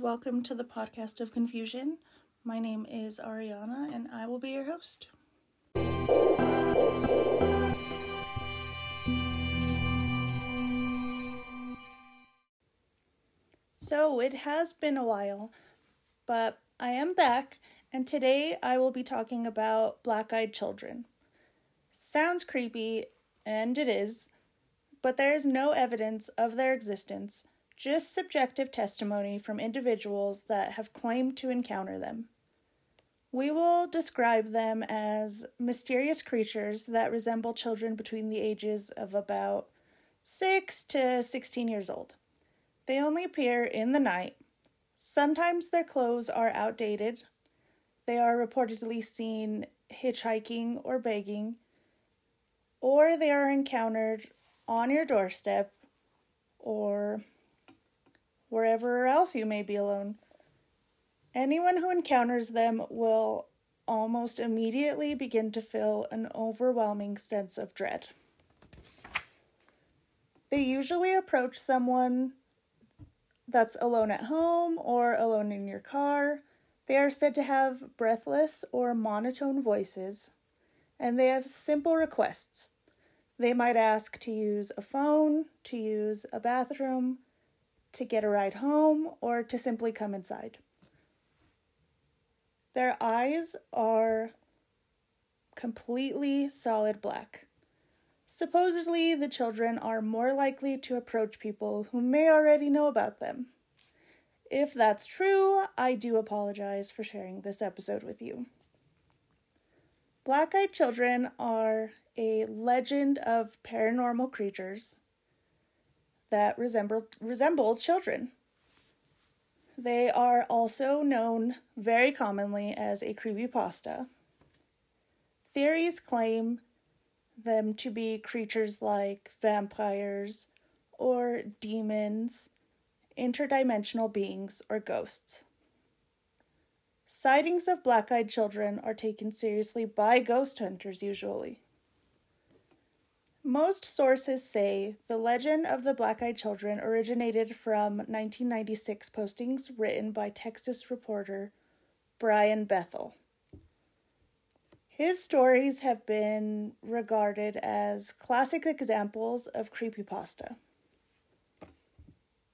Welcome to the podcast of confusion. My name is Ariana and I will be your host. So, it has been a while, but I am back, and today I will be talking about black eyed children. Sounds creepy, and it is, but there is no evidence of their existence just subjective testimony from individuals that have claimed to encounter them. We will describe them as mysterious creatures that resemble children between the ages of about 6 to 16 years old. They only appear in the night. Sometimes their clothes are outdated. They are reportedly seen hitchhiking or begging, or they are encountered on your doorstep or wherever else you may be alone. Anyone who encounters them will almost immediately begin to feel an overwhelming sense of dread. They usually approach someone that's alone at home or alone in your car. They are said to have breathless or monotone voices, and they have simple requests. They might ask to use a phone, to use a bathroom, to get a ride home, or to simply come inside. Their eyes are completely solid black. Supposedly, the children are more likely to approach people who may already know about them. If that's true, I do apologize for sharing this episode with you. Black eyed children are a legend of paranormal creatures that resemble, resemble children. They are also known very commonly as a creepypasta. Theories claim them to be creatures like vampires or demons, interdimensional beings, or ghosts. Sightings of black eyed children are taken seriously by ghost hunters usually. Most sources say the legend of the black eyed children originated from 1996 postings written by Texas reporter Brian Bethel. His stories have been regarded as classic examples of creepypasta.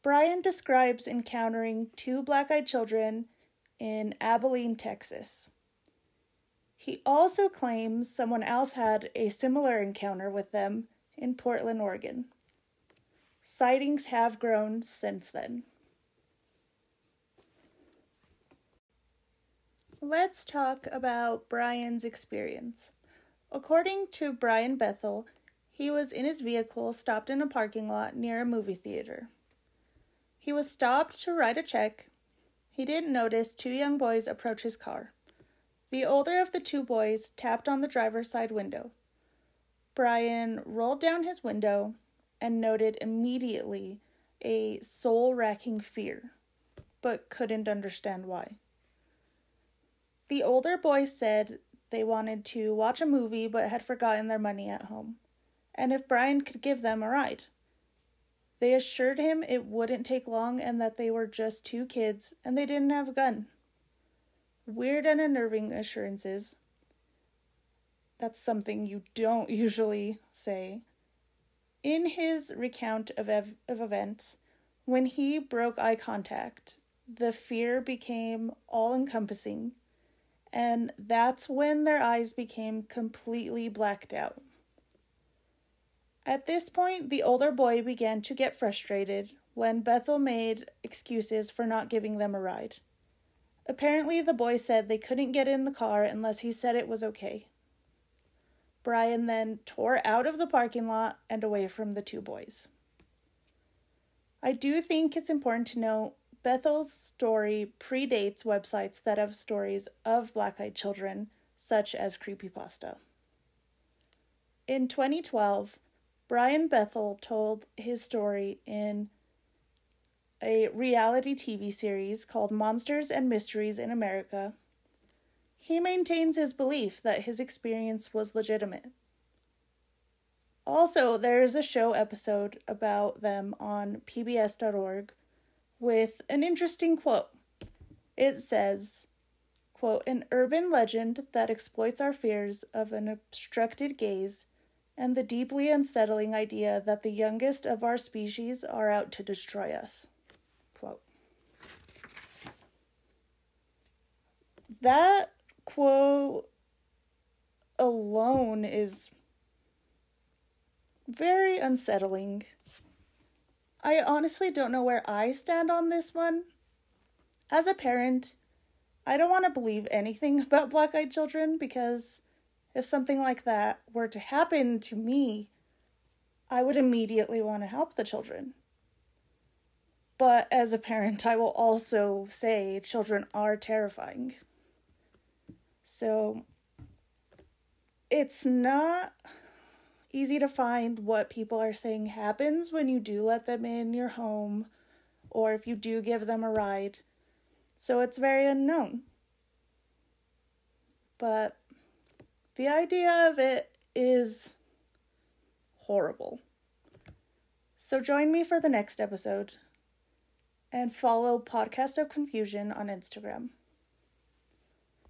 Brian describes encountering two black eyed children in Abilene, Texas. He also claims someone else had a similar encounter with them in Portland, Oregon. Sightings have grown since then. Let's talk about Brian's experience. According to Brian Bethel, he was in his vehicle stopped in a parking lot near a movie theater. He was stopped to write a check. He didn't notice two young boys approach his car. The older of the two boys tapped on the driver's side window. Brian rolled down his window and noted immediately a soul racking fear, but couldn't understand why. The older boy said they wanted to watch a movie but had forgotten their money at home, and if Brian could give them a ride. They assured him it wouldn't take long and that they were just two kids and they didn't have a gun. Weird and unnerving assurances. That's something you don't usually say. In his recount of, ev- of events, when he broke eye contact, the fear became all encompassing, and that's when their eyes became completely blacked out. At this point, the older boy began to get frustrated when Bethel made excuses for not giving them a ride. Apparently, the boy said they couldn't get in the car unless he said it was okay. Brian then tore out of the parking lot and away from the two boys. I do think it's important to note Bethel's story predates websites that have stories of black eyed children, such as Creepypasta. In 2012, Brian Bethel told his story in a reality TV series called Monsters and Mysteries in America, he maintains his belief that his experience was legitimate. Also, there is a show episode about them on PBS.org with an interesting quote. It says, quote, an urban legend that exploits our fears of an obstructed gaze and the deeply unsettling idea that the youngest of our species are out to destroy us. Quote. That quote alone is very unsettling. I honestly don't know where I stand on this one. As a parent, I don't want to believe anything about black eyed children because if something like that were to happen to me, I would immediately want to help the children. But as a parent, I will also say children are terrifying. So it's not easy to find what people are saying happens when you do let them in your home or if you do give them a ride. So it's very unknown. But the idea of it is horrible. So join me for the next episode and follow Podcast of Confusion on Instagram.